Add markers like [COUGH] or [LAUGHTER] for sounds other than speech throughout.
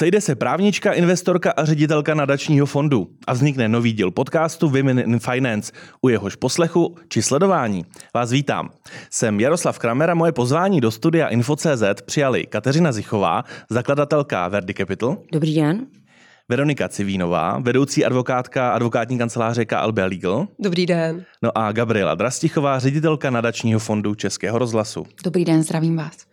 Sejde se právnička, investorka a ředitelka nadačního fondu a vznikne nový díl podcastu Women in Finance. U jehož poslechu či sledování vás vítám. Jsem Jaroslav Kramer a moje pozvání do studia Info.cz přijali Kateřina Zichová, zakladatelka Verdi Capital. Dobrý den. Veronika Civínová, vedoucí advokátka advokátní kanceláře KLB Legal. Dobrý den. No a Gabriela Drastichová, ředitelka nadačního fondu Českého rozhlasu. Dobrý den, zdravím vás.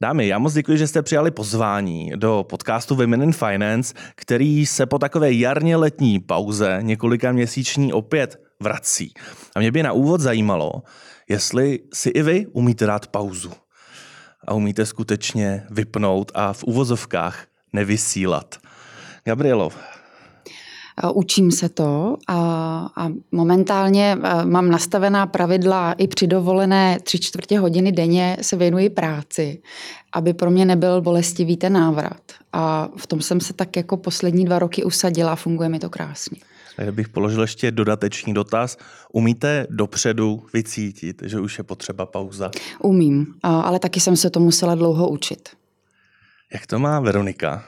Dámy, já moc děkuji, že jste přijali pozvání do podcastu Women in Finance, který se po takové jarně letní pauze několika měsíční opět vrací. A mě by na úvod zajímalo, jestli si i vy umíte dát pauzu a umíte skutečně vypnout a v uvozovkách nevysílat. Gabrielo, Učím se to a, a momentálně mám nastavená pravidla i při dovolené tři čtvrtě hodiny denně se věnuji práci, aby pro mě nebyl bolestivý ten návrat. A v tom jsem se tak jako poslední dva roky usadila a funguje mi to krásně. Tak bych položil ještě dodatečný dotaz. Umíte dopředu vycítit, že už je potřeba pauza? Umím, ale taky jsem se to musela dlouho učit. Jak to má Veronika?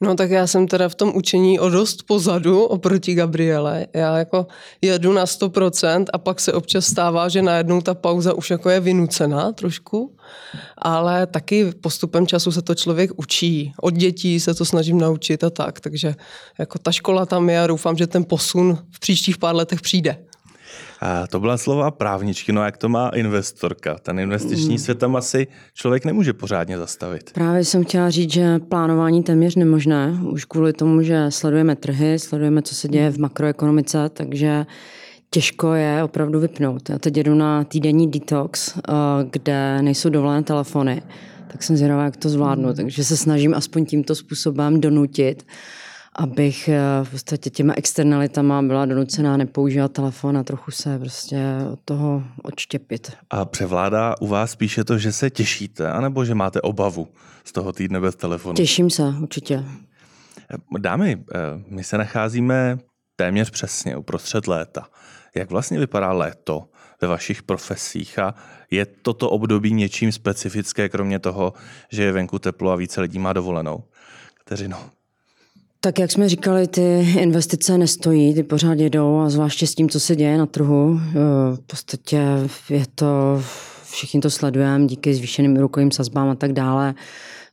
No tak já jsem teda v tom učení o dost pozadu oproti Gabriele. Já jako jedu na 100% a pak se občas stává, že najednou ta pauza už jako je vynucená trošku, ale taky postupem času se to člověk učí. Od dětí se to snažím naučit a tak, takže jako ta škola tam je a doufám, že ten posun v příštích pár letech přijde. A to byla slova právničky, no jak to má investorka? Ten investiční mm. svět tam asi člověk nemůže pořádně zastavit. Právě jsem chtěla říct, že plánování téměř nemožné, už kvůli tomu, že sledujeme trhy, sledujeme, co se děje v makroekonomice, takže těžko je opravdu vypnout. Já teď jedu na týdenní detox, eh, kde nejsou dovolené telefony, tak jsem zvědavá, jak to zvládnu, takže se snažím aspoň tímto způsobem donutit abych eh, v podstatě těma externalitama byla donucená nepoužívat telefon a trochu se prostě od toho odštěpit. A převládá u vás spíše to, že se těšíte, anebo že máte obavu z toho týdne bez telefonu? Těším se, určitě. Dámy, eh, my se nacházíme téměř přesně uprostřed léta. Jak vlastně vypadá léto ve vašich profesích a je toto období něčím specifické, kromě toho, že je venku teplo a více lidí má dovolenou? Kateřino. Tak jak jsme říkali, ty investice nestojí, ty pořád jedou a zvláště s tím, co se děje na trhu. Eh, v podstatě je to, všichni to sledujeme díky zvýšeným úrokovým sazbám a tak dále.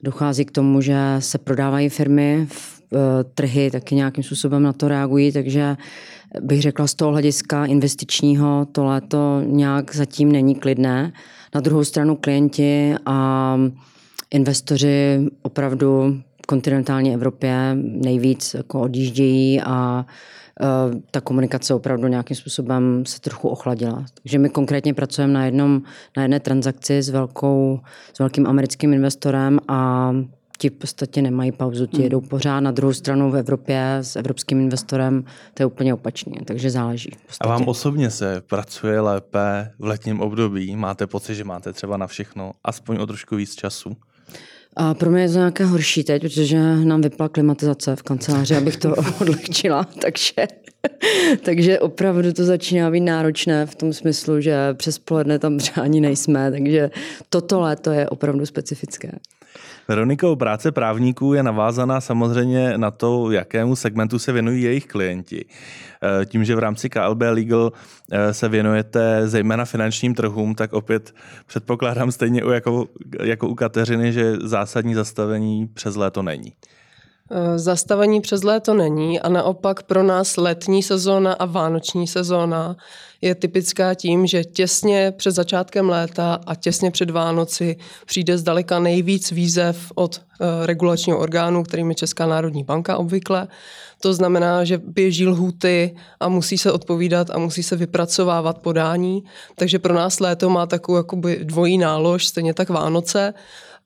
Dochází k tomu, že se prodávají firmy, eh, trhy taky nějakým způsobem na to reagují, takže bych řekla z toho hlediska investičního to léto nějak zatím není klidné. Na druhou stranu klienti a investoři opravdu kontinentální Evropě nejvíc jako odjíždějí a e, ta komunikace opravdu nějakým způsobem se trochu ochladila. Takže my konkrétně pracujeme na, jednom, na jedné transakci s, velkou, s velkým americkým investorem a ti v podstatě nemají pauzu, ti hmm. jedou pořád. Na druhou stranu v Evropě s evropským investorem to je úplně opačně, takže záleží. A vám osobně se pracuje lépe v letním období? Máte pocit, že máte třeba na všechno aspoň o trošku víc času? A pro mě je to nějaké horší teď, protože nám vypla klimatizace v kanceláři, abych to [LAUGHS] odlehčila, takže, takže opravdu to začíná být náročné v tom smyslu, že přes poledne tam třeba ani nejsme, takže toto léto je opravdu specifické. Veronikou, práce právníků je navázaná samozřejmě na to, jakému segmentu se věnují jejich klienti. E, tím, že v rámci KLB Legal e, se věnujete zejména finančním trhům, tak opět předpokládám stejně jako, jako u Kateřiny, že zásadní zastavení přes léto není. E, zastavení přes léto není a naopak pro nás letní sezóna a vánoční sezóna je typická tím, že těsně před začátkem léta a těsně před Vánoci přijde zdaleka nejvíc výzev od uh, regulačního orgánu, kterým je Česká národní banka obvykle. To znamená, že běží lhuty a musí se odpovídat a musí se vypracovávat podání. Takže pro nás léto má takovou jakoby dvojí nálož, stejně tak Vánoce.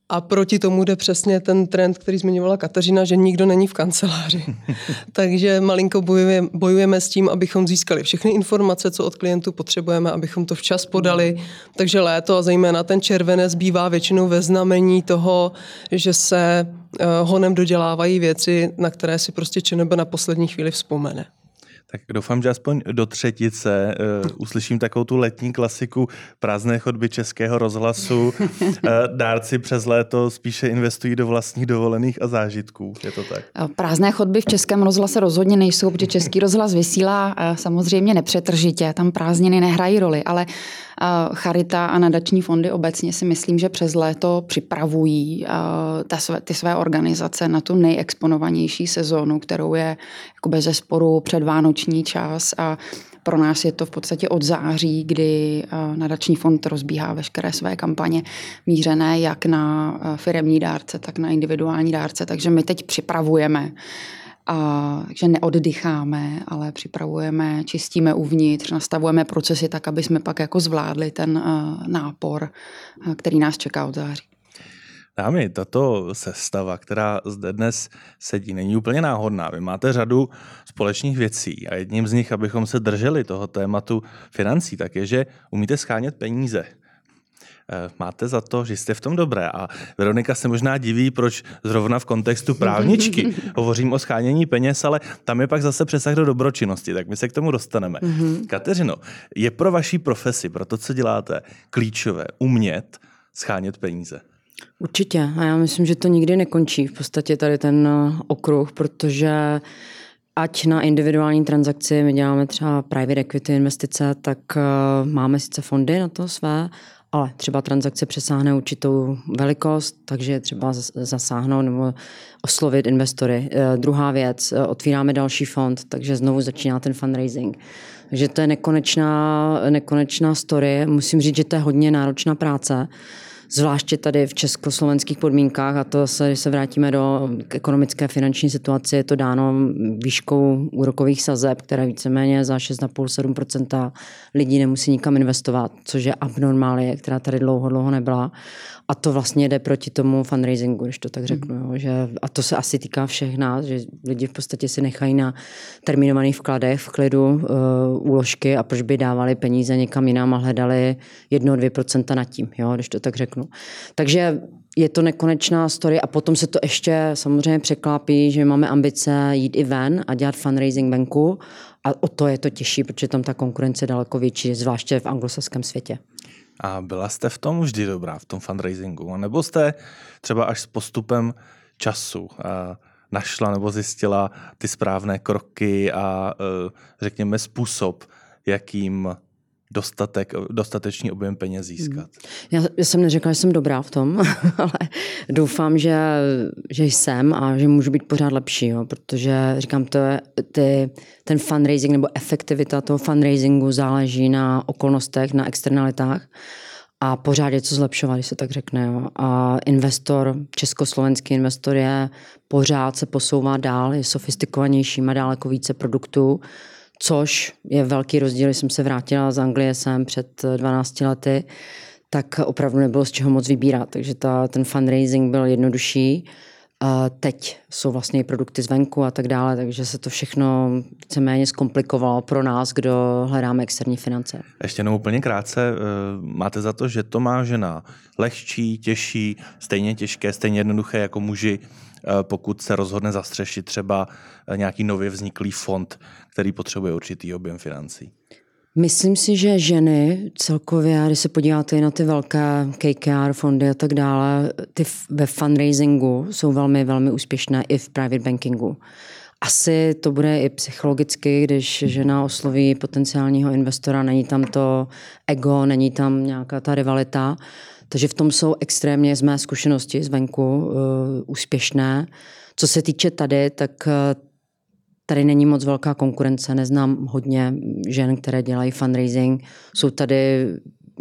A proti tomu jde přesně ten trend, který zmiňovala Kateřina, že nikdo není v kanceláři. [LAUGHS] Takže malinko bojujeme, bojujeme s tím, abychom získali všechny informace, co od klientů potřebujeme, abychom to včas podali. Takže léto a zejména ten červenec bývá většinou ve znamení toho, že se uh, honem dodělávají věci, na které si prostě ČNB na poslední chvíli vzpomene. Tak doufám, že aspoň do třetice uh, uslyším takovou tu letní klasiku prázdné chodby českého rozhlasu. Uh, [LAUGHS] dárci přes léto spíše investují do vlastních dovolených a zážitků. Je to tak? Prázdné chodby v českém rozhlase rozhodně nejsou, protože český rozhlas vysílá samozřejmě nepřetržitě. Tam prázdniny nehrají roli, ale Charita a nadační fondy obecně si myslím, že přes léto připravují ty své organizace na tu nejexponovanější sezónu, kterou je jako bez zesporu předvánoční čas a pro nás je to v podstatě od září, kdy nadační fond rozbíhá veškeré své kampaně mířené jak na firemní dárce, tak na individuální dárce. Takže my teď připravujeme a, že neoddycháme, ale připravujeme, čistíme uvnitř, nastavujeme procesy tak, aby jsme pak jako zvládli ten uh, nápor, uh, který nás čeká od září. Dámy, tato sestava, která zde dnes sedí, není úplně náhodná. Vy máte řadu společných věcí a jedním z nich, abychom se drželi toho tématu financí, tak je, že umíte schánět peníze. Eh, máte za to, že jste v tom dobré. A Veronika se možná diví, proč zrovna v kontextu právničky [LAUGHS] hovořím o schánění peněz, ale tam je pak zase přesah do dobročinnosti, tak my se k tomu dostaneme. Mm-hmm. Kateřino, je pro vaší profesi, pro to, co děláte, klíčové umět schánět peníze? Určitě. A já myslím, že to nikdy nekončí v podstatě tady ten eh, okruh, protože ať na individuální transakci my děláme třeba private equity investice, tak eh, máme sice fondy na to své, ale třeba transakce přesáhne určitou velikost, takže třeba zasáhnout nebo oslovit investory. E, druhá věc, e, otvíráme další fond, takže znovu začíná ten fundraising. Takže to je nekonečná, nekonečná story. Musím říct, že to je hodně náročná práce zvláště tady v československých podmínkách, a to se, když se vrátíme do ekonomické finanční situace, je to dáno výškou úrokových sazeb, které víceméně za 6,5-7% lidí nemusí nikam investovat, což je abnormálie, která tady dlouho, dlouho nebyla. A to vlastně jde proti tomu fundraisingu, když to tak hmm. řeknu. Jo, že, a to se asi týká všech nás, že lidi v podstatě si nechají na terminovaných vkladech v klidu uh, úložky a proč by dávali peníze někam jinam a hledali 1-2% nad tím, jo, když to tak řeknu. Takže je to nekonečná story a potom se to ještě samozřejmě překlápí, že máme ambice jít i ven a dělat fundraising venku a o to je to těžší, protože tam ta konkurence je daleko větší, zvláště v anglosaském světě. A byla jste v tom vždy dobrá, v tom fundraisingu? Nebo jste třeba až s postupem času našla nebo zjistila ty správné kroky a e, řekněme způsob, jakým dostatek, dostatečný objem peněz získat. Hmm. Já, já jsem neřekla, že jsem dobrá v tom, [LAUGHS] ale doufám, že, že jsem a že můžu být pořád lepší, jo, protože říkám, to je, ty, ten fundraising nebo efektivita toho fundraisingu záleží na okolnostech, na externalitách a pořád je co zlepšovat, když se tak řekne. Jo. A investor, československý investor je pořád se posouvá dál, je sofistikovanější, má daleko více produktů, což je velký rozdíl, když jsem se vrátila z Anglie sem před 12 lety, tak opravdu nebylo z čeho moc vybírat, takže ta, ten fundraising byl jednodušší. Teď jsou vlastně i produkty zvenku a tak dále, takže se to všechno víceméně zkomplikovalo pro nás, kdo hledáme externí finance. Ještě jenom úplně krátce, eh, máte za to, že to má žena lehčí, těžší, stejně těžké, stejně jednoduché jako muži, eh, pokud se rozhodne zastřešit třeba nějaký nově vzniklý fond, který potřebuje určitý objem financí? Myslím si, že ženy celkově, když se podíváte na ty velké KKR fondy a tak dále, ty ve fundraisingu jsou velmi, velmi úspěšné i v private bankingu. Asi to bude i psychologicky, když žena osloví potenciálního investora, není tam to ego, není tam nějaká ta rivalita. Takže v tom jsou extrémně z mé zkušenosti zvenku uh, úspěšné. Co se týče tady, tak Tady není moc velká konkurence, neznám hodně žen, které dělají fundraising. Jsou tady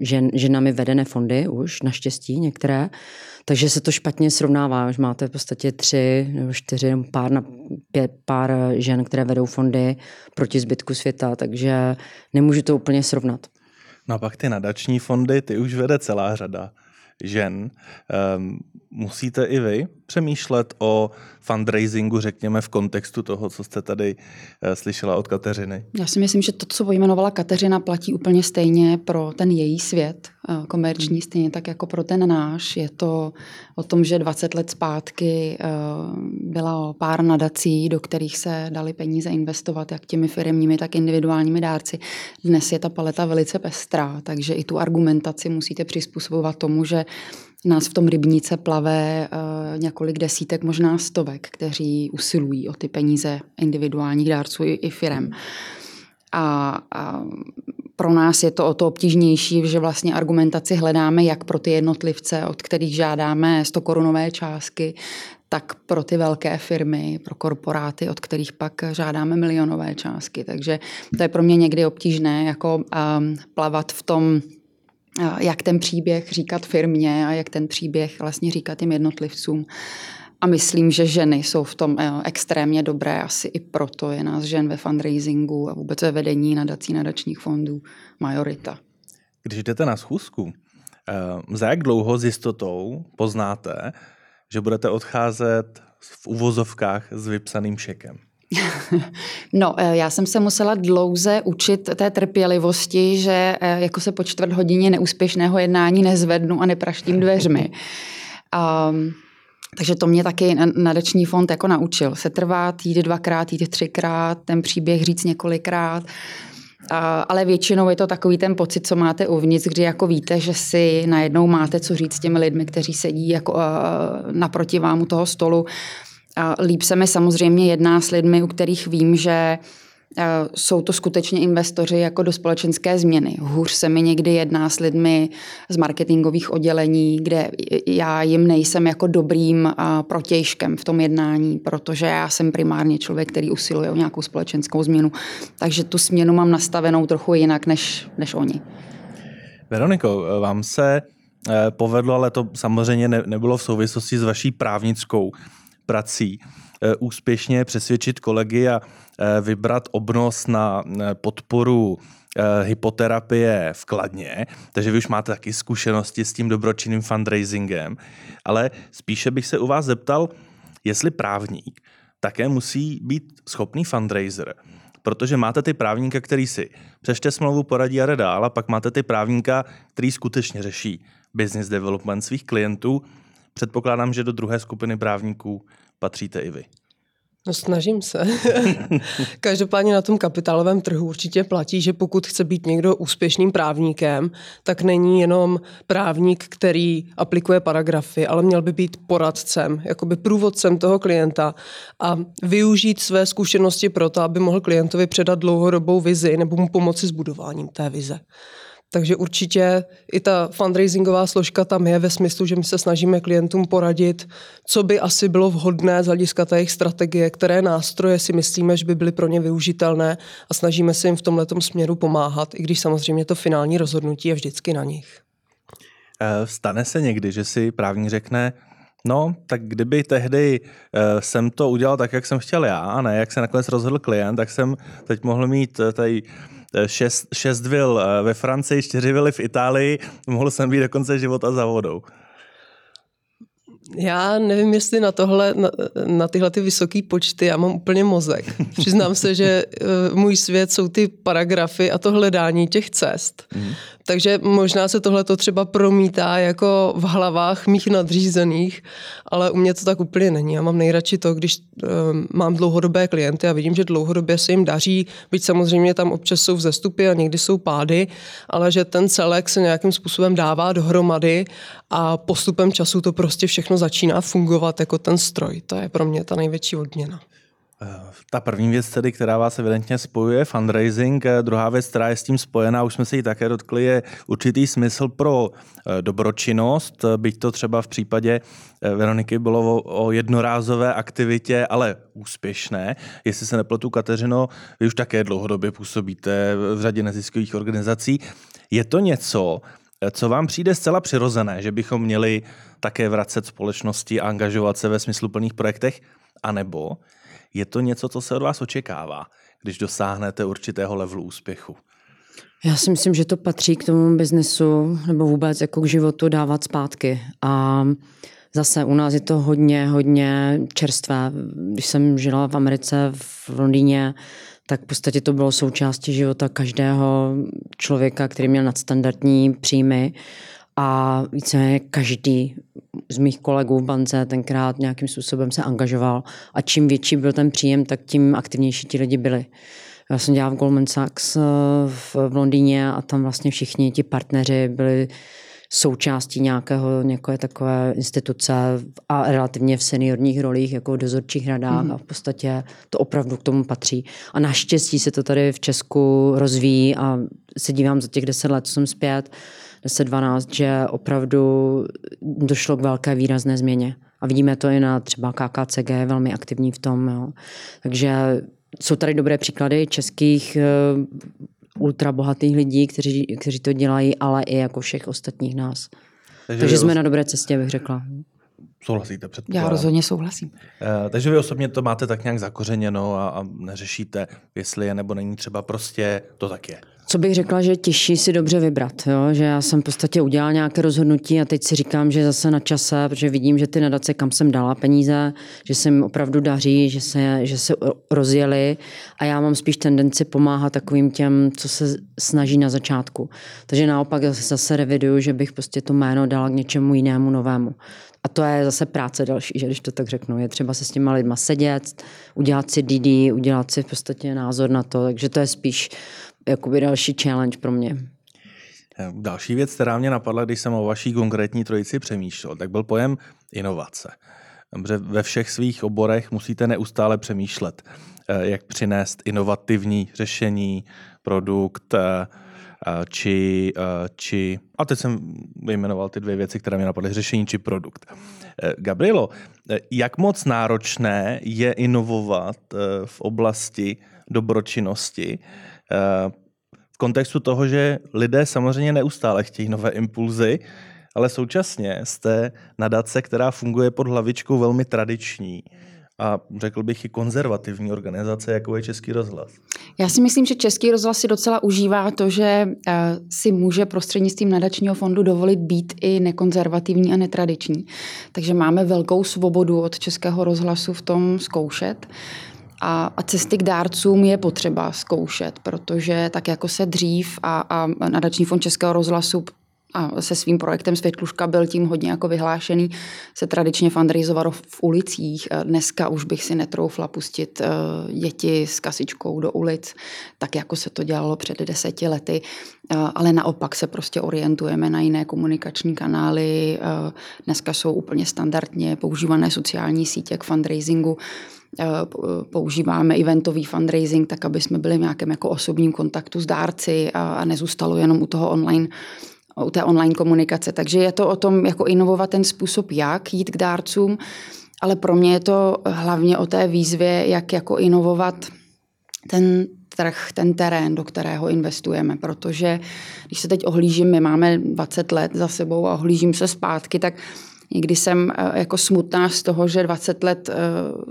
žen, ženami vedené fondy už, naštěstí některé, takže se to špatně srovnává. Už máte v podstatě tři nebo čtyři nebo pár, na, pět, pár žen, které vedou fondy proti zbytku světa, takže nemůžu to úplně srovnat. No a pak ty nadační fondy, ty už vede celá řada žen. Um, musíte i vy přemýšlet o fundraisingu, řekněme, v kontextu toho, co jste tady eh, slyšela od Kateřiny? Já si myslím, že to, co pojmenovala Kateřina, platí úplně stejně pro ten její svět eh, komerční, stejně tak jako pro ten náš. Je to o tom, že 20 let zpátky eh, byla pár nadací, do kterých se dali peníze investovat, jak těmi firmními, tak individuálními dárci. Dnes je ta paleta velice pestrá, takže i tu argumentaci musíte přizpůsobovat tomu, že nás v tom rybníce plave uh, několik desítek, možná stovek, kteří usilují o ty peníze individuálních dárců i, i firem. A, a pro nás je to o to obtížnější, že vlastně argumentaci hledáme jak pro ty jednotlivce, od kterých žádáme 100 korunové částky, tak pro ty velké firmy, pro korporáty, od kterých pak žádáme milionové částky. Takže to je pro mě někdy obtížné jako um, plavat v tom jak ten příběh říkat firmě a jak ten příběh vlastně říkat těm jednotlivcům. A myslím, že ženy jsou v tom jo, extrémně dobré, asi i proto je nás žen ve fundraisingu a vůbec ve vedení nadací nadačních fondů majorita. Když jdete na schůzku, eh, za jak dlouho s jistotou poznáte, že budete odcházet v uvozovkách s vypsaným šekem? [LAUGHS] No, eh, já jsem se musela dlouze učit té trpělivosti, že eh, jako se po čtvrt hodině neúspěšného jednání nezvednu a nepraštím dveřmi. [LAUGHS] Um, takže to mě taky nadační fond jako naučil. Se trvat, jít dvakrát, jít třikrát, ten příběh říct několikrát. A, ale většinou je to takový ten pocit, co máte uvnitř, kdy jako víte, že si najednou máte co říct s těmi lidmi, kteří sedí jako uh, naproti vám u toho stolu a líp se mi samozřejmě jedná s lidmi, u kterých vím, že jsou to skutečně investoři jako do společenské změny. Hůř se mi někdy jedná s lidmi z marketingových oddělení, kde já jim nejsem jako dobrým protějškem v tom jednání, protože já jsem primárně člověk, který usiluje o nějakou společenskou změnu. Takže tu změnu mám nastavenou trochu jinak než, než oni. Veroniko, vám se eh, povedlo, ale to samozřejmě nebylo v souvislosti s vaší právnickou prací eh, úspěšně přesvědčit kolegy a eh, vybrat obnos na eh, podporu hypoterapie v Kladně, takže vy už máte taky zkušenosti s tím dobročinným fundraisingem, ale spíše bych se u vás zeptal, jestli právník také musí být schopný fundraiser, protože máte ty právníka, který si přeště smlouvu, poradí a jde dál, a pak máte ty právníka, který skutečně řeší business development svých klientů Předpokládám, že do druhé skupiny právníků patříte i vy. No snažím se. [LAUGHS] Každopádně na tom kapitálovém trhu určitě platí, že pokud chce být někdo úspěšným právníkem, tak není jenom právník, který aplikuje paragrafy, ale měl by být poradcem, jakoby průvodcem toho klienta a využít své zkušenosti pro to, aby mohl klientovi předat dlouhodobou vizi nebo mu pomoci s budováním té vize. Takže určitě i ta fundraisingová složka tam je ve smyslu, že my se snažíme klientům poradit, co by asi bylo vhodné z hlediska té jejich strategie, které nástroje si myslíme, že by byly pro ně využitelné a snažíme se jim v tomhle směru pomáhat, i když samozřejmě to finální rozhodnutí je vždycky na nich. Eh, stane se někdy, že si právník řekne, No, tak kdyby tehdy uh, jsem to udělal tak, jak jsem chtěl já, a ne jak se nakonec rozhodl klient, tak jsem teď mohl mít uh, tady šest, šest vil eh, ve Francii, čtyři vily v Itálii, mohl jsem být do konce života za vodou. Já nevím, jestli na tohle, na, na tyhle ty vysoké počty já mám úplně mozek. [LAUGHS] Přiznám se, že uh, můj svět jsou ty paragrafy a to hledání těch cest. Mm. Takže možná se tohle to třeba promítá jako v hlavách mých nadřízených, ale u mě to tak úplně není. Já mám nejradši to, když um, mám dlouhodobé klienty a vidím, že dlouhodobě se jim daří, byť samozřejmě tam občas jsou vzestupy a někdy jsou pády, ale že ten celek se nějakým způsobem dává dohromady a postupem času to prostě všechno začíná fungovat jako ten stroj. To je pro mě ta největší odměna. Eh, ta první věc tedy, která vás evidentně spojuje, fundraising. Eh, druhá věc, která je s tím spojená, už jsme se ji také dotkli, je určitý smysl pro eh, dobročinnost, byť to třeba v případě Veroniky bylo o jednorázové aktivitě, ale úspěšné. Jestli se nepletu, Kateřino, vy už také dlouhodobě působíte v řadě neziskových organizací. Je to něco, co vám přijde zcela přirozené, že bychom měli také vracet společnosti a angažovat se ve smysluplných projektech, anebo je to něco, co se od vás očekává, když dosáhnete určitého levelu úspěchu? Já si myslím, že to patří k tomu biznesu nebo vůbec jako k životu dávat zpátky. A zase u nás je to hodně, hodně čerstvé. Když jsem žila v Americe, v Londýně, tak v podstatě to bylo součástí života každého člověka, který měl nadstandardní příjmy a více každý z mých kolegů v bance tenkrát nějakým způsobem se angažoval a čím větší byl ten příjem, tak tím aktivnější ti lidi byli. Já jsem dělala v Goldman Sachs eh, v, Londýně a tam vlastně všichni ti partneři byli součástí nějakého, nějaké takové instituce a relativně v seniorních rolích, jako v dozorčích radách mm. a v podstatě to opravdu k tomu patří. A naštěstí se to tady v Česku rozvíjí a se dívám za těch deset let, co jsem zpět, 10-12, že opravdu došlo k velké výrazné změně. A vidíme to i na třeba KKCG, je velmi aktivní v tom. Jo. Takže jsou tady dobré příklady českých eh, ultrabohatých lidí, kteří, kteří to dělají, ale i jako všech ostatních nás. Takže, Takže jsme os... na dobré cestě, bych řekla. Souhlasíte, před Já rozhodně souhlasím. Uh, takže vy osobně to máte tak nějak zakořeněno a, a neřešíte, jestli je nebo není třeba prostě to tak je. Co bych řekla, že těžší si dobře vybrat, jo? že já jsem v podstatě udělal nějaké rozhodnutí a teď si říkám, že zase na čase, protože vidím, že ty nadace, kam jsem dala peníze, že se jim opravdu daří, že se, že se rozjeli a já mám spíš tendenci pomáhat takovým těm, co se snaží na začátku. Takže naopak zase reviduju, že bych prostě to jméno dala k něčemu jinému novému. A to je zase práce další, že když to tak řeknu. Je třeba se s těma lidma sedět, udělat si DD, udělat si v podstatě názor na to. Takže to je spíš jakoby další challenge pro mě. Další věc, která mě napadla, když jsem o vaší konkrétní trojici přemýšlel, tak byl pojem inovace. Protože ve všech svých oborech musíte neustále přemýšlet, eh, jak přinést inovativní řešení, produkt, eh, či, eh, či a teď jsem vyjmenoval ty dvě věci, které mě napadly, řešení či produkt. Gabrielo, jak moc náročné je inovovat v oblasti dobročinnosti, v kontextu toho, že lidé samozřejmě neustále chtějí nové impulzy, ale současně jste nadace, která funguje pod hlavičkou velmi tradiční a řekl bych i konzervativní organizace, jako je Český rozhlas. Já si myslím, že Český rozhlas si docela užívá to, že eh, si může prostřednictvím nadačního fondu dovolit být i nekonzervativní a netradiční. Takže máme velkou svobodu od Českého rozhlasu v tom zkoušet. A, a cesty k dárcům je potřeba zkoušet, protože tak jako se dřív a, a nadační fond Českého rozhlasu a se svým projektem Světluška byl tím hodně jako vyhlášený, se tradičně fundraizovalo v ulicích. Dneska už bych si netroufla pustit eh, děti s kasičkou do ulic, tak jako se to dělalo před deseti lety, eh, ale naopak se prostě orientujeme na jiné komunikační kanály. Dneska jsou úplně standardně používané sociální sítě k fundraisingu používáme eventový fundraising, tak aby jsme byli v nějakém jako osobním kontaktu s dárci a nezůstalo jenom u toho online u té online komunikace. Takže je to o tom, jako inovovat ten způsob, jak jít k dárcům, ale pro mě je to hlavně o té výzvě, jak jako inovovat ten trh, ten terén, do kterého investujeme, protože když se teď ohlížím, my máme 20 let za sebou a ohlížím se zpátky, tak Někdy jsem eh, jako smutná z toho, že 20 let eh,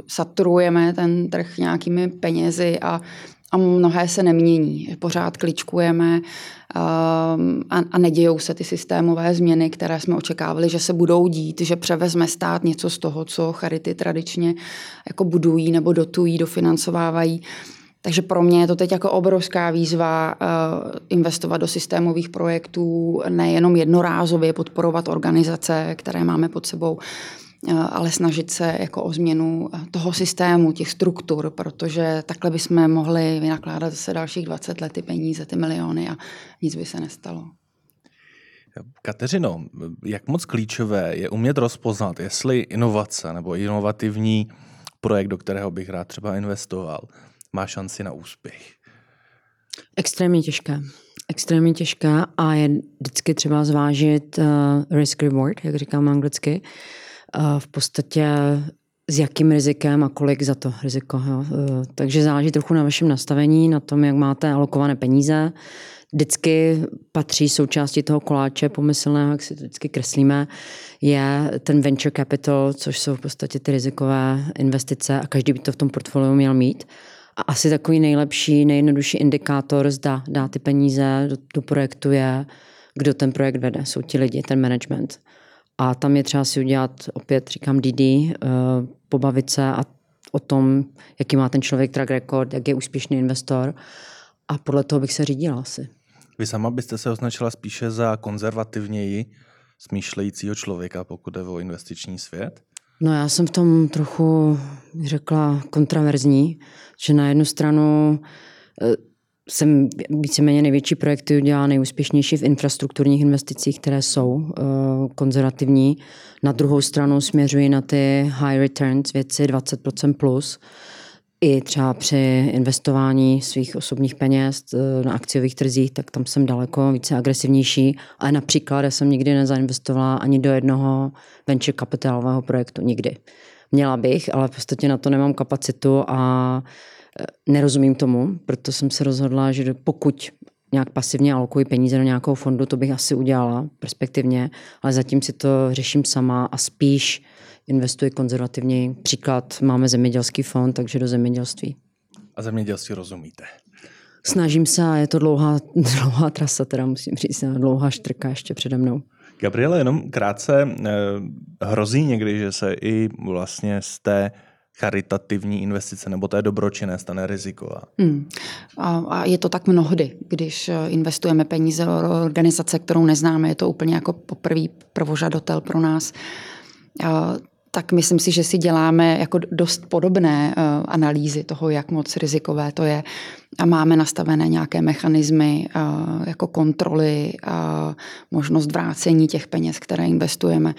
saturujeme ten trh nějakými penězi a, a mnohé se nemění. Pořád kličkujeme ehm, a, a nedějou se ty systémové změny, které jsme očekávali, že se budou dít, že převezme stát něco z toho, co charity tradičně jako budují nebo dotují, dofinancovávají. Takže pro mě je to teď jako obrovská výzva uh, investovat do systémových projektů, nejenom jednorázově podporovat organizace, které máme pod sebou, uh, ale snažit se jako o změnu eh, toho systému, těch struktur, protože takhle bychom mohli vynakládat zase dalších 20 let ty peníze, ty miliony a nic by se nestalo. Kateřino, jak moc klíčové je umět rozpoznat, jestli inovace nebo inovativní projekt, do kterého bych rád třeba investoval, má šanci na úspěch? Extrémně těžké. Extrémně těžké a je vždycky třeba zvážit uh, risk reward, jak říkám anglicky. Uh, v podstatě s jakým rizikem a kolik za to riziko. Jo. Uh, takže záleží trochu na vašem nastavení, na tom, jak máte alokované peníze. Vždycky patří součástí toho koláče pomyslného, jak si to vždycky kreslíme, je ten venture capital, což jsou v podstatě ty rizikové investice a každý by to v tom portfoliu měl mít. A asi takový nejlepší, nejjednodušší indikátor, zda dá ty peníze do, do projektu je, kdo ten projekt vede. Jsou ti lidi, ten management. A tam je třeba si udělat, opět říkám DD, uh, pobavit se a o tom, jaký má ten člověk track record, jak je úspěšný investor. A podle toho bych se řídila asi. Vy sama byste se označila spíše za konzervativněji smýšlejícího člověka, pokud jde o investiční svět? No já jsem v tom trochu, řekla, kontraverzní, že na jednu stranu eh, jsem víceméně největší projekty udělala nejúspěšnější v infrastrukturních investicích, které jsou uh, konzervativní. Na druhou stranu směřuji na ty high returns věci 20% plus. I třeba při investování svých osobních peněz eh, na akciových trzích, tak tam jsem daleko více agresivnější. Ale například já jsem nikdy nezainvestovala ani do jednoho venture kapitálového projektu. Nikdy. Měla bych, ale v podstatě na to nemám kapacitu a nerozumím tomu, proto jsem se rozhodla, že pokud nějak pasivně alokuji peníze do nějakého fondu, to bych asi udělala perspektivně, ale zatím si to řeším sama a spíš investuji konzervativně. Příklad, máme zemědělský fond, takže do zemědělství. A zemědělství rozumíte? Snažím se a je to dlouhá, [LAUGHS] dlouhá trasa, teda musím říct, dlouhá štrka ještě přede mnou. Gabriele, jenom krátce, eh, hrozí někdy, že se i vlastně z té charitativní investice nebo té dobročinné stane riziková. Hmm. A, a je to tak mnohdy, když eh, investujeme peníze do organizace, kterou neznáme, je to úplně jako poprvý prvožadotel pro nás. A, tak myslím si, že si děláme jako dost podobné uh, analýzy toho, jak moc rizikové to je. A máme nastavené nějaké mechanismy uh, jako kontroly a možnost vrácení těch peněz, které investujeme.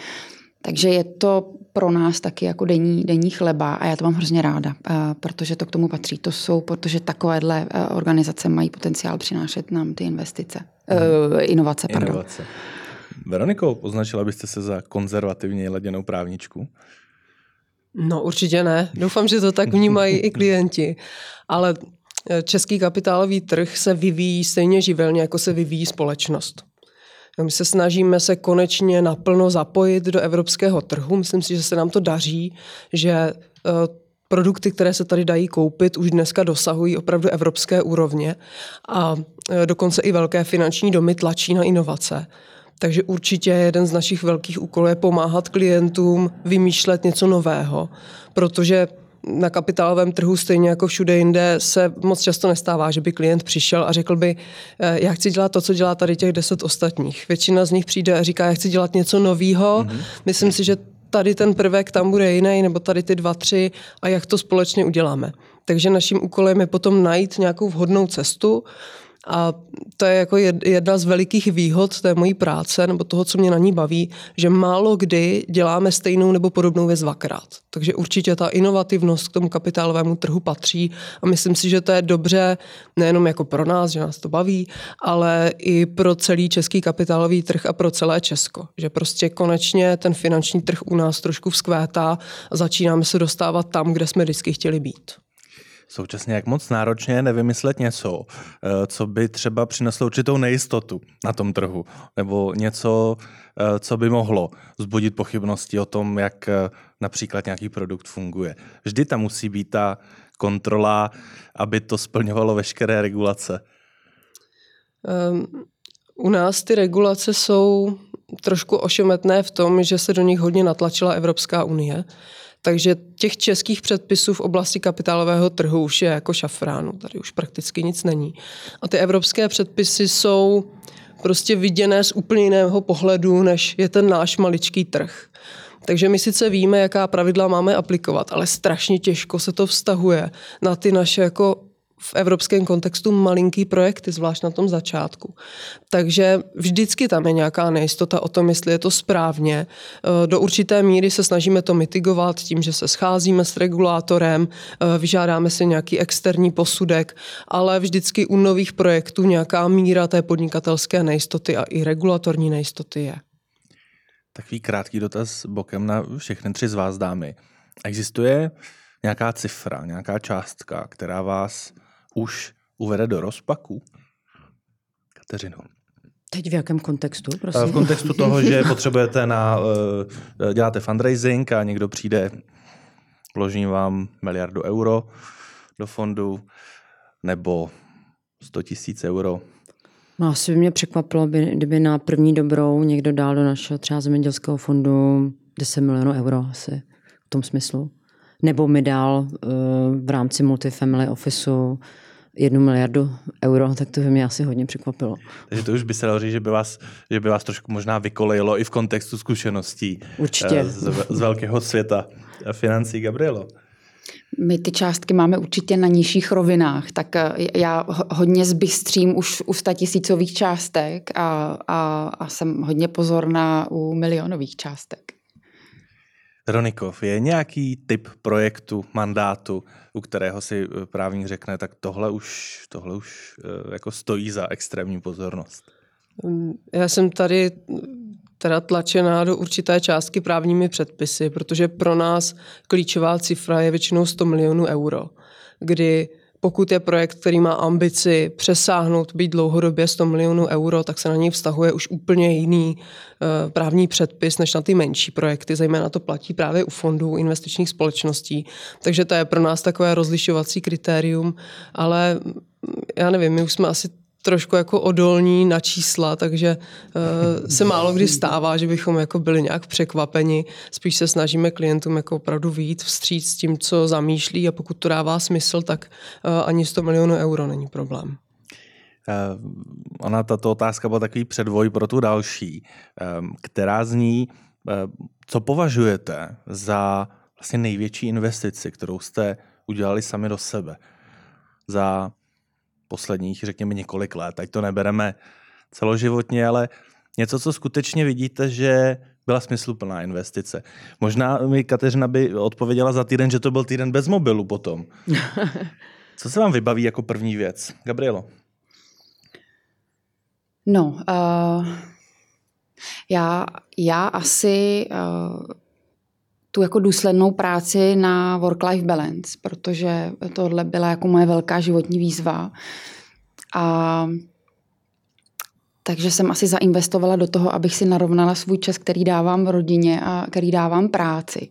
Takže je to pro nás taky jako denní, denní chleba a já to mám hrozně ráda, eh, protože to k tomu patří. To jsou, protože takovéhle eh, organizace mají potenciál přinášet nám ty investice, uh, inovace. Pardon. Inovace. Veroniko, označila byste se za konzervativně laděnou právničku? No určitě ne. Doufám, že to tak vnímají i klienti. Ale český kapitálový trh se vyvíjí stejně živelně, jako se vyvíjí společnost. My se snažíme se konečně naplno zapojit do evropského trhu. Myslím si, že se nám to daří, že eh, produkty, které se tady dají koupit, už dneska dosahují opravdu evropské úrovně a eh, dokonce i velké finanční domy tlačí na inovace. Takže určitě jeden z našich velkých úkolů je pomáhat klientům vymýšlet něco nového, protože na kapitálovém trhu, stejně jako všude jinde, se moc často nestává, že by klient přišel a řekl by, eh, já chci dělat to, co dělá tady těch deset ostatních. Většina z nich přijde a říká, já chci dělat něco nového. Mm-hmm. Myslím si, že tady ten prvek tam bude jiný, nebo tady ty dva, tři a jak to společně uděláme. Takže naším úkolem je potom najít nějakou vhodnou cestu, a to je jako jedna z velikých výhod té mojí práce nebo toho, co mě na ní baví, že málo kdy děláme stejnou nebo podobnou věc dvakrát. Takže určitě ta inovativnost k tomu kapitálovému trhu patří a myslím si, že to je dobře nejenom jako pro nás, že nás to baví, ale i pro celý český kapitálový trh a pro celé Česko. Že prostě konečně ten finanční trh u nás trošku vzkvétá a začínáme se dostávat tam, kde jsme vždycky chtěli být. Současně jak moc náročně nevymyslet něco, eh, co by třeba přineslo určitou nejistotu na tom trhu, nebo něco, eh, co by mohlo zbudit pochybnosti o tom, jak eh, například nějaký produkt funguje. Vždy tam musí být ta kontrola, aby to splňovalo veškeré regulace. Um, u nás ty regulace jsou trošku ošemetné v tom, že se do nich hodně natlačila Evropská unie. Takže těch českých předpisů v oblasti kapitálového trhu už je jako šafránu, tady už prakticky nic není. A ty evropské předpisy jsou prostě viděné z úplně jiného pohledu, než je ten náš maličký trh. Takže my sice víme, jaká pravidla máme aplikovat, ale strašně těžko se to vztahuje na ty naše jako v evropském kontextu malinký projekty, zvlášť na tom začátku. Takže vždycky tam je nějaká nejistota o tom, jestli je to správně. E, do určité míry se snažíme to mitigovat tím, že se scházíme s regulátorem, e, vyžádáme si nějaký externí posudek, ale vždycky u nových projektů nějaká míra té podnikatelské nejistoty a i regulatorní nejistoty je. Takový krátký dotaz bokem na všechny tři z vás dámy. Existuje nějaká cifra, nějaká částka, která vás už uvede do rozpaku? Kateřino. Teď v jakém kontextu, prosím? V kontextu toho, že [LAUGHS] potřebujete na, eh, děláte fundraising a někdo přijde, vloží vám miliardu euro do fondu nebo 100 tisíc euro. No asi by mě překvapilo, by, kdyby na první dobrou někdo dal do našeho třeba zemědělského fondu 10 milionů euro asi v tom smyslu. Nebo mi dal uh, v rámci multifamily officeu jednu miliardu euro, tak to by mě asi hodně překvapilo. Takže to už by se dalo říct, že by vás, že by vás trošku možná vykolejilo i v kontextu zkušeností Určitě. Z, z velkého světa financí. Gabrielo. My ty částky máme určitě na nižších rovinách, tak já hodně zbystřím už u tisícových částek a, a, a jsem hodně pozorná u milionových částek. Veronikov, je nějaký typ projektu, mandátu, u kterého si eh, právník řekne, tak tohle už, tohle už eh, jako stojí za extrémní pozornost? Mm, já jsem tady teda tlačená do určité částky právními předpisy, protože pro nás klíčová cifra je většinou 100 milionů euro, kdy pokud je projekt, který má ambici přesáhnout, být dlouhodobě 100 milionů euro, tak se na něj vztahuje už úplně jiný uh, právní předpis než na ty menší projekty. Zejména to platí právě u fondů investičních společností. Takže to je pro nás takové rozlišovací kritérium, ale mm, já nevím, my už jsme asi trošku jako odolní na čísla, takže uh, se málo kdy stává, že bychom jako byli nějak překvapeni. Spíš se snažíme klientům jako opravdu výjít vstříc s tím, co zamýšlí a pokud to dává smysl, tak uh, ani 100 milionů euro není problém. Uh, ona, tato otázka byla takový předvoj pro tu další, um, která zní, uh, co považujete za vlastně největší investici, kterou jste udělali sami do sebe za posledních, řekněme, několik let. Ať to nebereme celoživotně, ale něco, co skutečně vidíte, že byla smysluplná investice. Možná mi Kateřina by odpověděla za týden, že to byl týden bez mobilu potom. [LAUGHS] Co se vám vybaví jako první věc? Gabrielo. No, uh, já, já asi uh, tu jako důslednou práci na work-life balance, protože tohle byla jako moje velká životní výzva. A takže jsem asi zainvestovala do toho, abych si narovnala svůj čas, který dávám v rodině a který dávám práci.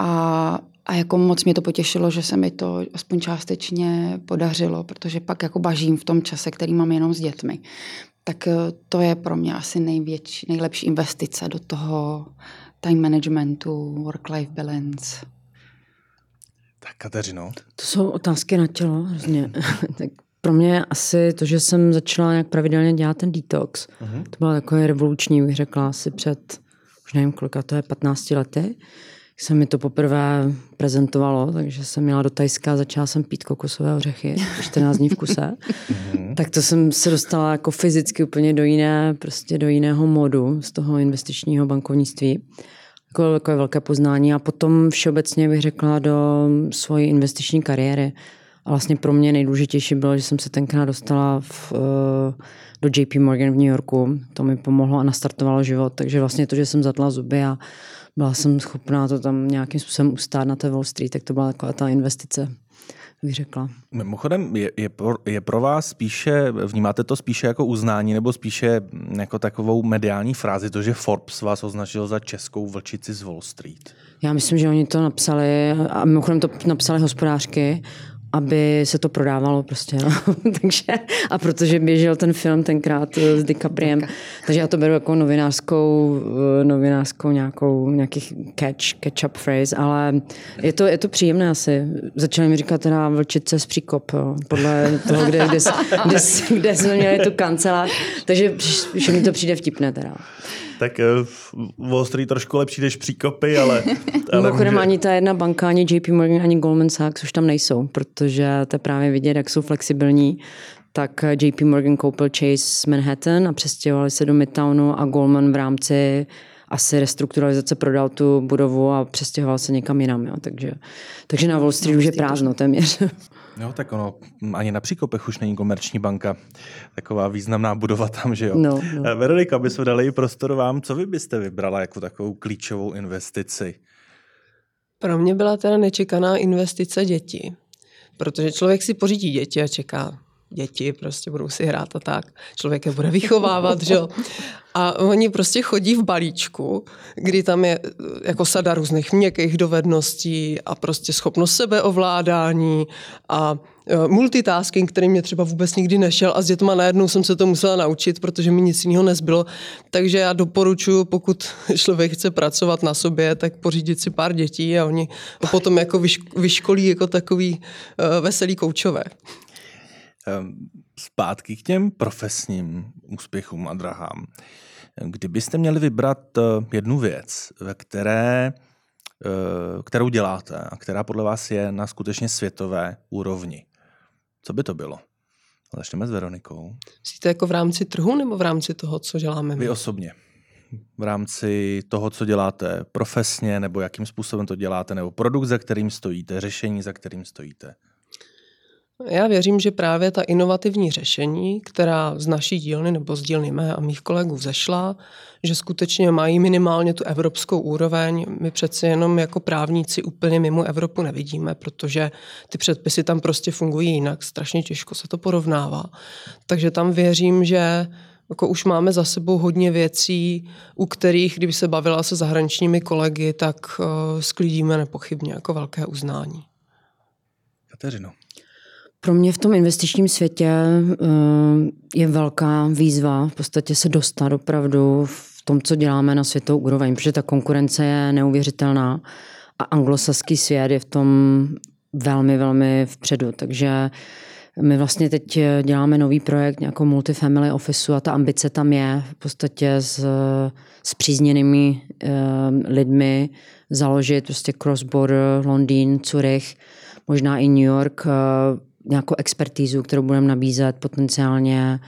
A, a jako moc mě to potěšilo, že se mi to aspoň částečně podařilo, protože pak jako bažím v tom čase, který mám jenom s dětmi. Tak to je pro mě asi největší, nejlepší investice do toho time managementu, work-life balance. Tak Kateřino. To jsou otázky na tělo hrozně. [LAUGHS] tak pro mě asi to, že jsem začala nějak pravidelně dělat ten detox, uh-huh. to bylo takové revoluční, bych řekla, asi před, už nevím, kolika to je, 15 lety se mi to poprvé prezentovalo, takže jsem měla do Tajska a začala jsem pít kokosové ořechy 14 dní v kuse. Mhm. tak to jsem se dostala jako fyzicky úplně do jiné, prostě do jiného modu z toho investičního bankovnictví. Jako takové velké poznání a potom všeobecně bych řekla do svojí investiční kariéry. A vlastně pro mě nejdůležitější bylo, že jsem se tenkrát dostala v, eh, do JP Morgan v New Yorku. To mi pomohlo a nastartovalo život. Takže vlastně to, že jsem zatla zuby a byla jsem schopná to tam nějakým způsobem ustát na té Wall Street, tak to byla taková ta investice, bych řekla. Mimochodem, je, je, pro, je pro vás spíše, vnímáte to spíše jako uznání nebo spíše jako takovou mediální frázi, to, že Forbes vás označil za českou vlčici z Wall Street? Já myslím, že oni to napsali a mimochodem to napsali hospodářky aby se to prodávalo prostě. No. [LAUGHS] takže, a protože běžel ten film tenkrát eh, s DiCapriem, takže já to beru jako novinářskou, eh, novinářskou nějakou, nějaký catch, catch-up phrase, ale je to, je to příjemné asi. Začali mi říkat teda vlčice z příkop, jo, podle toho, kde, kde, kde, kde jsme měli tu kancelář, takže že mi to přijde vtipné teda tak eh, Wall Street trošku lepší než příkopy, ale... [LAUGHS] ale Mimochodem může... ani ta jedna banka, ani JP Morgan, ani Goldman Sachs už tam nejsou, protože to je právě vidět, jak jsou flexibilní. Tak JP Morgan koupil Chase z Manhattan a přestěhovali se do Midtownu a Goldman v rámci asi restrukturalizace prodal tu budovu a přestěhoval se někam jinam. Jo. Takže, takže na Wall Street už je prázdno téměř. Jo, tak ono, ani na Příkopech už není komerční banka. Taková významná budova tam, že jo. No, no. Eh, Veronika, aby jsme dali prostor vám, co vy byste vybrala jako takovou klíčovou investici? Pro mě byla teda nečekaná investice děti. Protože člověk si pořídí děti a čeká, děti, prostě budou si hrát a tak. Člověk je bude vychovávat, že jo. A oni prostě chodí v balíčku, kdy tam je jako sada různých měkkých dovedností a prostě schopnost sebeovládání a e, multitasking, který mě třeba vůbec nikdy nešel a s dětma najednou jsem se to musela naučit, protože mi nic jiného nezbylo. Takže já doporučuji, pokud člověk chce pracovat na sobě, tak pořídit si pár dětí a oni potom jako vyškolí jako takový e, veselý koučové. Ehm, zpátky k těm profesním úspěchům a drahám. Kdybyste měli vybrat eh, jednu věc, ve které, eh, kterou děláte a která podle vás je na skutečně světové úrovni, co by to bylo? Začneme s Veronikou. Myslíte jako v rámci trhu nebo v rámci toho, co děláme my? Vy osobně. V rámci toho, co děláte profesně, nebo jakým způsobem to děláte, nebo produkt, za kterým stojíte, řešení, za kterým stojíte. Já věřím, že právě ta inovativní řešení, která z naší dílny nebo z dílny mé a mých kolegů vzešla, že skutečně mají minimálně tu evropskou úroveň. My přeci jenom jako právníci úplně mimo Evropu nevidíme, protože ty předpisy tam prostě fungují jinak, strašně těžko se to porovnává. Takže tam věřím, že jako už máme za sebou hodně věcí, u kterých, kdyby se bavila se zahraničními kolegy, tak uh, sklidíme nepochybně jako velké uznání. Kateřino. Pro mě v tom investičním světě eh, je velká výzva v podstatě se dostat opravdu v tom, co děláme na světovou úroveň, protože ta konkurence je neuvěřitelná a anglosaský svět je v tom velmi, velmi vpředu. Takže my vlastně teď děláme nový projekt, nějakou multifamily office a ta ambice tam je v podstatě s, s přízněnými uh, lidmi založit prostě cross-border Londýn, Zurich, možná i New York, uh, nějakou expertízu, kterou budeme nabízet potenciálně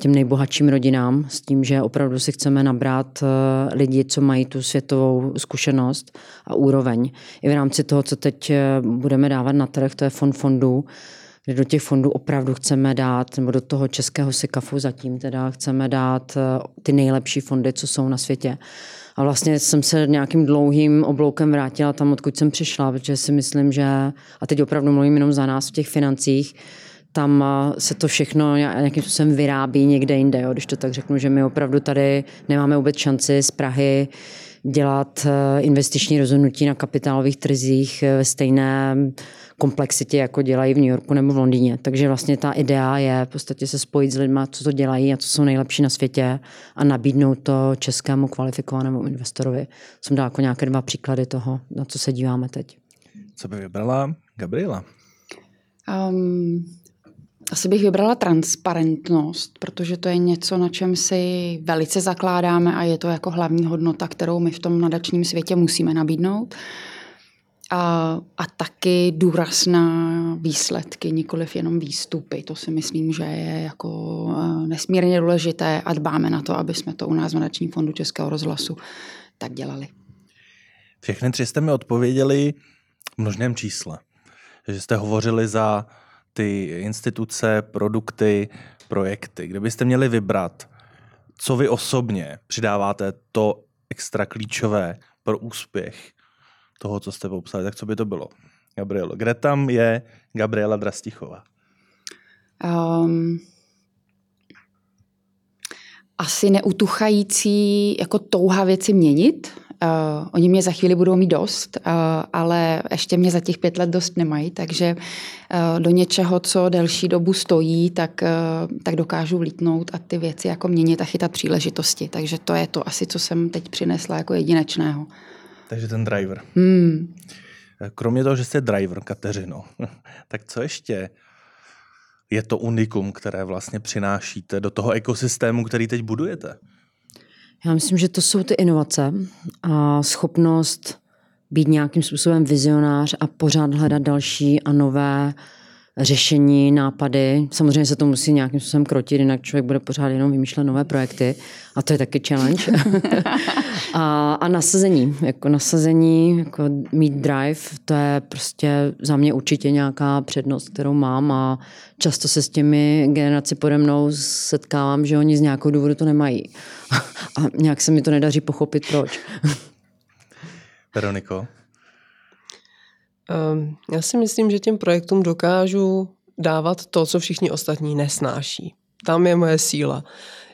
těm nejbohatším rodinám s tím, že opravdu si chceme nabrat eh, lidi, co mají tu světovou zkušenost a úroveň. I v rámci toho, co teď eh, budeme dávat na trh, to je fond fondů, kde do těch fondů opravdu chceme dát, nebo do toho českého SICAFu zatím teda chceme dát eh, ty nejlepší fondy, co jsou na světě. A vlastně jsem se nějakým dlouhým obloukem vrátila tam, odkud jsem přišla, protože si myslím, že, a teď opravdu mluvím jenom za nás v těch financích, tam se to všechno nějakým způsobem vyrábí někde jinde, jo, když to tak řeknu, že my opravdu tady nemáme vůbec šanci z Prahy dělat eh, investiční rozhodnutí na kapitálových trzích ve stejné komplexitě, jako dělají v New Yorku nebo v Londýně. Takže vlastně ta idea je v podstatě se spojit s lidmi, co to dělají a co jsou nejlepší na světě a nabídnout to českému kvalifikovanému investorovi. Jsem dala jako nějaké dva příklady toho, na co se díváme teď. Co by vybrala Gabriela? Um, asi bych vybrala transparentnost, protože to je něco, na čem si velice zakládáme a je to jako hlavní hodnota, kterou my v tom nadačním světě musíme nabídnout. A, a taky důraz na výsledky, nikoliv jenom výstupy. To si myslím, že je jako eh, nesmírně důležité a dbáme na to, aby jsme to u nás v nadační fondu Českého rozhlasu tak dělali. Všechny tři jste mi odpověděli v množném čísle. Že jste hovořili za ty instituce, produkty, projekty. Kdybyste měli vybrat, co vy osobně přidáváte to extra klíčové pro úspěch toho, co jste popsali, tak co by to bylo? Gabrielo, kde tam je Gabriela Drastichová? Um, asi neutuchající jako touha věci měnit. Uh, oni mě za chvíli budou mít dost, uh, ale ještě mě za těch pět let dost nemají, takže uh, do něčeho, co delší dobu stojí, tak, uh, tak dokážu vlítnout a ty věci jako měnit a chytat příležitosti. Takže to je to asi, co jsem teď přinesla jako jedinečného. Takže ten driver. Hmm. Kromě toho, že jste driver, Kateřino, [LAUGHS] tak co ještě je to unikum, které vlastně přinášíte do toho ekosystému, který teď budujete? Já myslím, že to jsou ty inovace a schopnost být nějakým způsobem vizionář a pořád hledat další a nové řešení, nápady. Samozřejmě se to musí nějakým způsobem krotit, jinak člověk bude pořád jenom vymýšlet nové projekty a to je taky challenge. [LAUGHS] a, a nasazení, jako nasazení, jako mít drive, to je prostě za mě určitě nějaká přednost, kterou mám a často se s těmi generaci pode mnou setkávám, že oni z nějakého důvodu to nemají. [LAUGHS] a nějak se mi to nedaří pochopit, proč. Veroniko? Ehm, já si myslím, že těm projektům dokážu dávat to, co všichni ostatní nesnáší. Tam je moje síla.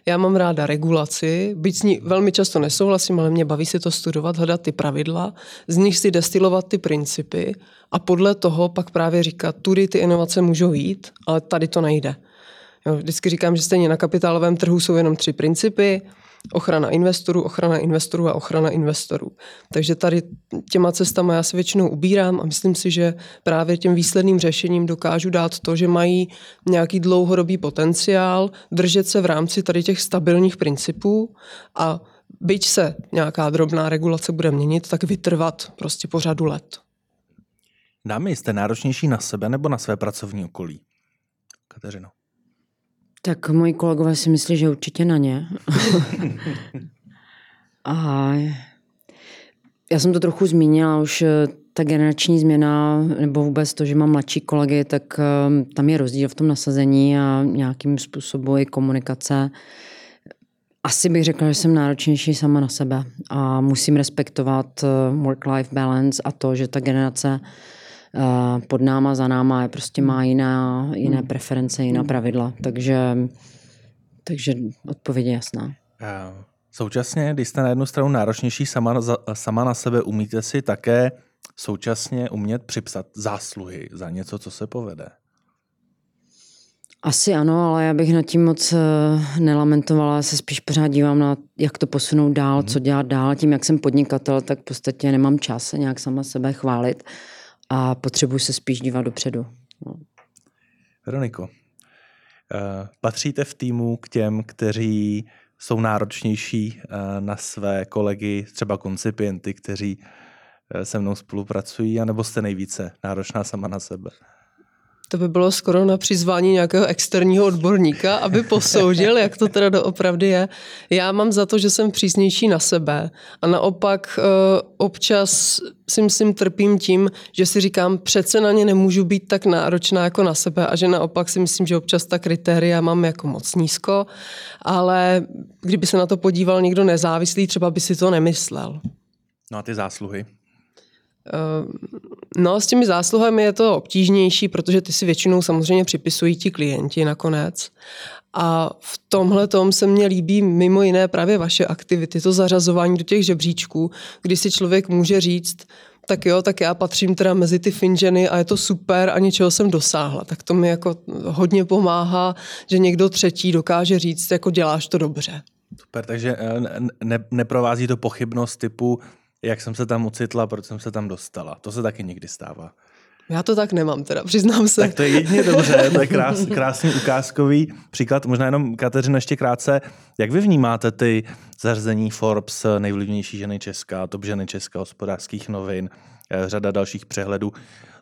Já mám ráda regulaci, byť s ní velmi často nesouhlasím, ale mě baví si to studovat, hledat ty pravidla, z nich si destilovat ty principy a podle toho pak právě říkat, tudy ty inovace můžou jít, ale tady to nejde. Jo, vždycky říkám, že stejně na kapitálovém trhu jsou jenom tři principy, ochrana investorů, ochrana investorů a ochrana investorů. Takže tady těma cestama já se většinou ubírám a myslím si, že právě těm výsledným řešením dokážu dát to, že mají nějaký dlouhodobý potenciál, držet se v rámci tady těch stabilních principů a byť se nějaká drobná regulace bude měnit, tak vytrvat prostě po řadu let. Dámy, jste náročnější na sebe nebo na své pracovní okolí? Kateřino. Tak moji kolegové si myslí, že určitě na ně. [LAUGHS] a já jsem to trochu zmínila, už eh, ta generační změna, nebo vůbec to, že mám mladší kolegy, tak eh, tam je rozdíl v tom nasazení a nějakým způsobem i komunikace. Asi bych řekla, že jsem náročnější sama na sebe a musím respektovat eh, work-life balance a to, že ta generace pod náma, za náma je prostě má jiná, jiné hmm. preference, jiná hmm. pravidla. Takže, takže odpověď je jasná. Současně, když jste na jednu stranu náročnější sama, sama na sebe, umíte si také současně umět připsat zásluhy za něco, co se povede. Asi ano, ale já bych nad tím moc eh, nelamentovala, se spíš pořád dívám na, jak to posunout dál, hmm. co dělat dál. Tím, jak jsem podnikatel, tak v podstatě nemám čas se nějak sama sebe chválit a potřebuji se spíš dívat dopředu. No. Veroniko, uh, patříte v týmu k těm, kteří jsou náročnější uh, na své kolegy, třeba koncipienty, kteří uh, se mnou spolupracují, anebo jste nejvíce náročná sama na sebe? To by bylo skoro na přizvání nějakého externího odborníka, aby posoudil, jak to teda doopravdy je. Já mám za to, že jsem přísnější na sebe a naopak eh, občas si myslím trpím tím, že si říkám, přece na ně nemůžu být tak náročná jako na sebe a že naopak si myslím, že občas ta kritéria mám jako moc nízko, ale kdyby se na to podíval někdo nezávislý, třeba by si to nemyslel. No a ty zásluhy? No, s těmi zásluhami je to obtížnější, protože ty si většinou samozřejmě připisují ti klienti nakonec. A v tomhle tom se mně líbí mimo jiné právě vaše aktivity, to zařazování do těch žebříčků, kdy si člověk může říct, tak jo, tak já patřím teda mezi ty finženy a je to super a něčeho jsem dosáhla. Tak to mi jako hodně pomáhá, že někdo třetí dokáže říct, jako děláš to dobře. Super, takže eh, ne, neprovází to pochybnost typu, jak jsem se tam ocitla, proč jsem se tam dostala. To se taky někdy stává. Já to tak nemám teda, přiznám se. Tak to je jedině dobře, to je krás, krásný ukázkový příklad. Možná jenom Kateřina ještě krátce. Jak vy vnímáte ty zařazení Forbes nejvlivnější ženy Česka, top ženy Česka, hospodářských novin, eh, řada dalších přehledů,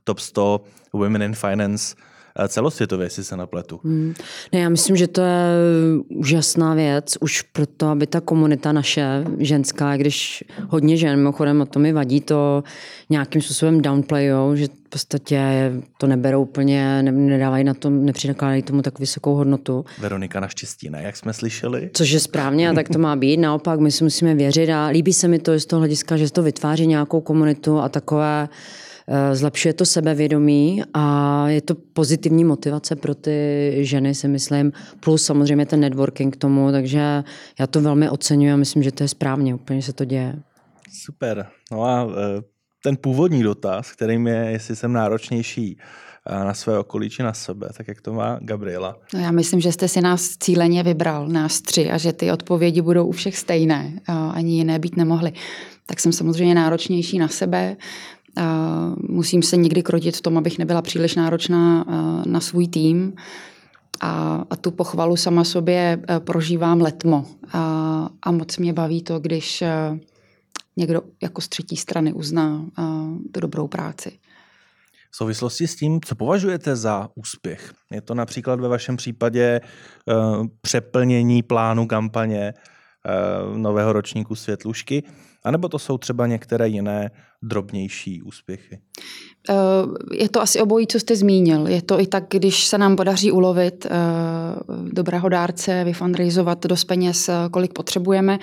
top 100 Women in Finance, celosvětově, jestli se napletu. Hmm. Ne, já myslím, že to je úžasná věc, už proto, aby ta komunita naše ženská, když hodně žen, mimochodem, a to mi vadí, to nějakým způsobem downplayou, že v podstatě to neberou úplně, ne, nedávají na tom, nepřinakládají tomu tak vysokou hodnotu. Veronika naštěstí ne, jak jsme slyšeli. Což je správně a tak to má být. Naopak, my si musíme věřit a líbí se mi to z toho hlediska, že to vytváří nějakou komunitu a takové Eh, zlepšuje to sebevědomí a je to pozitivní motivace pro ty ženy, si myslím, plus samozřejmě ten networking k tomu, takže já to velmi oceňuji a myslím, že to je správně, úplně se to děje. Super. No a eh, ten původní dotaz, kterým je, jestli jsem náročnější eh, na své okolí či na sebe, tak jak to má Gabriela? No já myslím, že jste si nás cíleně vybral, nás tři, a že ty odpovědi budou u všech stejné, ani jiné být nemohly. Tak jsem samozřejmě náročnější na sebe, musím se někdy krotit v tom, abych nebyla příliš náročná na svůj tým. A, a tu pochvalu sama sobě e, prožívám letmo. A, a moc mě baví to, když e, někdo jako z třetí strany uzná tu dobrou práci. V souvislosti s tím, co považujete za úspěch? Je to například ve vašem případě uh, přeplnění plánu kampaně nového ročníku Světlušky, a nebo to jsou třeba některé jiné drobnější úspěchy? Eh, je to asi obojí, co jste zmínil. Je to i tak, když se nám podaří ulovit eh, dobrého dárce, vyfundraizovat dost peněz, eh, kolik potřebujeme,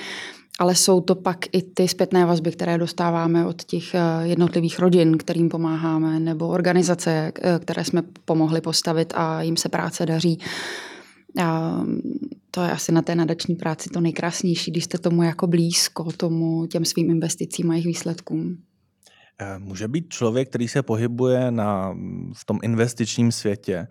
ale jsou to pak i ty zpětné vazby, které dostáváme od těch eh, jednotlivých rodin, kterým pomáháme, nebo organizace, eh, které jsme pomohli postavit a jim se práce daří. A to je asi na té nadační práci to nejkrásnější, když jste tomu jako blízko, tomu těm svým investicím a jejich výsledkům. Eh, může být člověk, který se pohybuje na, v tom investičním světě,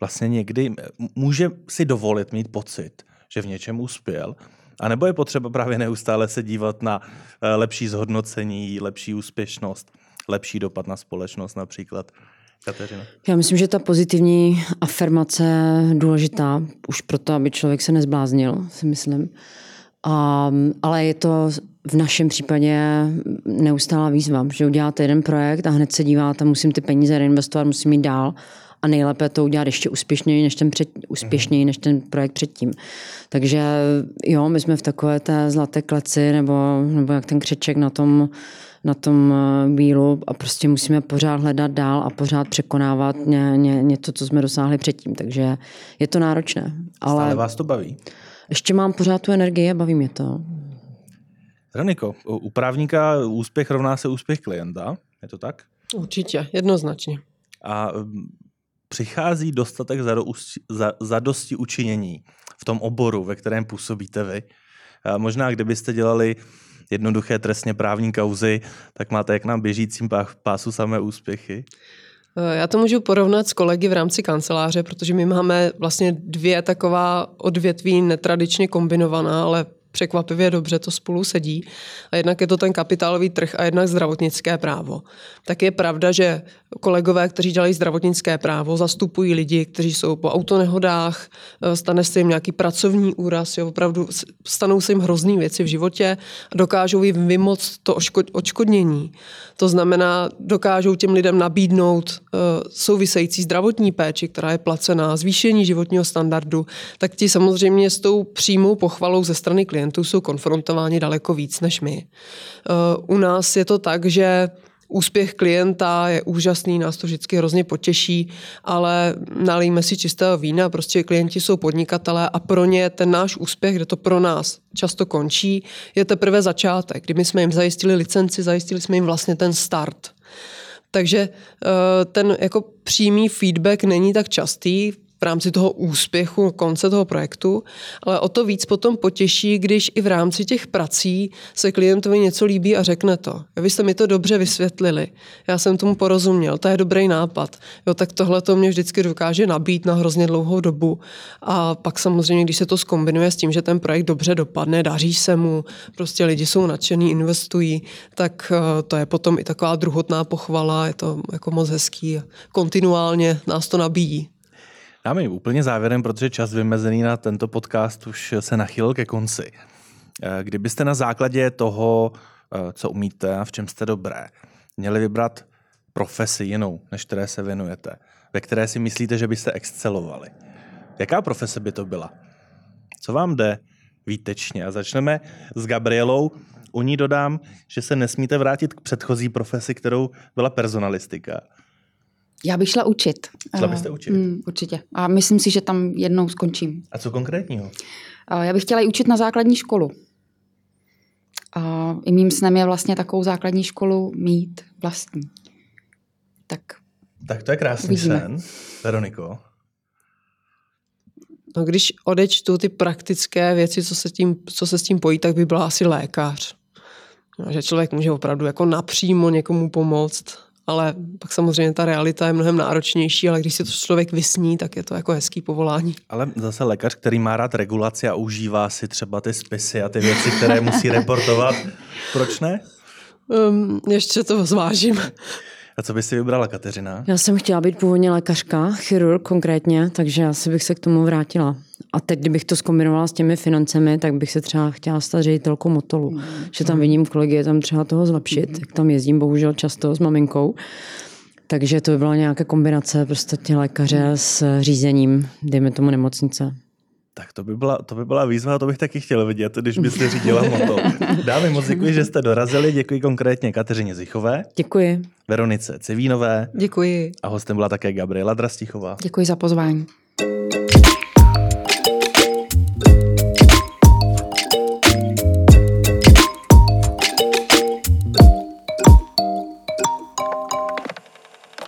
vlastně někdy může si dovolit mít pocit, že v něčem uspěl, a nebo je potřeba právě neustále se dívat na eh, lepší zhodnocení, lepší úspěšnost, lepší dopad na společnost například? Kateřina. Já myslím, že ta pozitivní afirmace je důležitá už proto, aby člověk se nezbláznil, si myslím. A, ale je to v našem případě neustálá výzva, že uděláte jeden projekt a hned se díváte, musím ty peníze reinvestovat, musím jít dál a nejlépe to udělat ještě úspěšněji než ten, před, úspěšněji než ten projekt předtím. Takže jo, my jsme v takové té zlaté kleci, nebo, nebo jak ten křeček na tom, na tom eh, bílu a prostě musíme pořád hledat dál a pořád překonávat ně, ně, něco, co jsme dosáhli předtím. Takže je to náročné. Ale Stále vás to baví? Ještě mám pořád tu energii a baví mě to. Roniko, u právníka úspěch rovná se úspěch klienta, je to tak? Určitě, jednoznačně. A přichází dostatek zadosti učinění v tom oboru, ve kterém působíte vy. Možná, kdybyste dělali jednoduché trestně právní kauzy, tak máte jak na běžícím pásu samé úspěchy. Já to můžu porovnat s kolegy v rámci kanceláře, protože my máme vlastně dvě taková odvětví netradičně kombinovaná, ale překvapivě dobře to spolu sedí. A jednak je to ten kapitálový trh a jednak zdravotnické právo. Tak je pravda, že kolegové, kteří dělají zdravotnické právo, zastupují lidi, kteří jsou po autonehodách, eh, stane se jim nějaký pracovní úraz, jo, opravdu stanou se jim hrozný věci v životě a dokážou jim vymoct to očkodnění. To znamená, dokážou těm lidem nabídnout uh, související zdravotní péči, která je placená, zvýšení životního standardu, tak ti samozřejmě s tou přímou pochvalou ze strany klientů jsou konfrontováni daleko víc než my. Uh, u nás je to tak, že úspěch klienta je úžasný, nás to vždycky hrozně potěší, ale nalijme si čistého vína, prostě klienti jsou podnikatelé a pro ně ten náš úspěch, kde to pro nás často končí, je teprve začátek. Kdy my jsme jim zajistili licenci, zajistili jsme jim vlastně ten start. Takže eh, ten jako přímý feedback není tak častý, v rámci toho úspěchu konce toho projektu, ale o to víc potom potěší, když i v rámci těch prací se klientovi něco líbí a řekne to. Vy jste mi to dobře vysvětlili, já jsem tomu porozuměl, to je dobrý nápad. Jo, tak tohle to mě vždycky dokáže nabít na hrozně dlouhou dobu. A pak samozřejmě, když se to skombinuje s tím, že ten projekt dobře dopadne, daří se mu, prostě lidi jsou nadšení, investují, tak eh, to je potom i taková druhotná pochvala, je to jako moc hezký. Kontinuálně nás to nabíjí. Dámy, úplně závěrem, protože čas vymezený na tento podcast už se nachylil ke konci. Eh, kdybyste na základě toho, eh, co umíte a v čem jste dobré, měli vybrat profesi jinou, než které se věnujete, ve které si myslíte, že byste excelovali, jaká profese by to byla? Co vám jde výtečně? A začneme s Gabrielou. U ní dodám, že se nesmíte vrátit k předchozí profesi, kterou byla personalistika. Já bych šla učit. Šla byste učit? Mm, určitě. A myslím si, že tam jednou skončím. A co konkrétního? Já bych chtěla i učit na základní školu. A i mým snem je vlastně takovou základní školu mít vlastní. Tak, tak to je krásný uvidíme. sen. Veroniko? No, když odečtu ty praktické věci, co se, tím, co se s tím pojí, tak by byla asi lékař. No, že člověk může opravdu jako napřímo někomu pomoct ale pak samozřejmě ta realita je mnohem náročnější, ale když si to člověk vysní, tak je to jako hezký povolání. Ale zase lékař, který má rád regulaci a užívá si třeba ty spisy a ty věci, které musí reportovat, [LAUGHS] proč ne? Um, ještě to zvážím. A co by si vybrala, Kateřina? Já jsem chtěla být původně lékařka, chirurg konkrétně, takže asi bych se k tomu vrátila. A teď, kdybych to zkombinovala s těmi financemi, tak bych se třeba chtěla stát ředitelkou Motolu. Mm. Že tam vidím kolegy, je tam třeba toho zlepšit. Mm. Jak tam jezdím bohužel často s maminkou. Takže to by byla nějaká kombinace prostě lékaře s řízením, dejme tomu nemocnice. Tak to by, byla, to by byla výzva a to bych taky chtěl vidět, když byste řídila moto. Dámy, moc děkuji, že jste dorazili. Děkuji konkrétně Kateřině Zichové. Děkuji. Veronice Civínové. Děkuji. A hostem byla také Gabriela Drastichová. Děkuji za pozvání.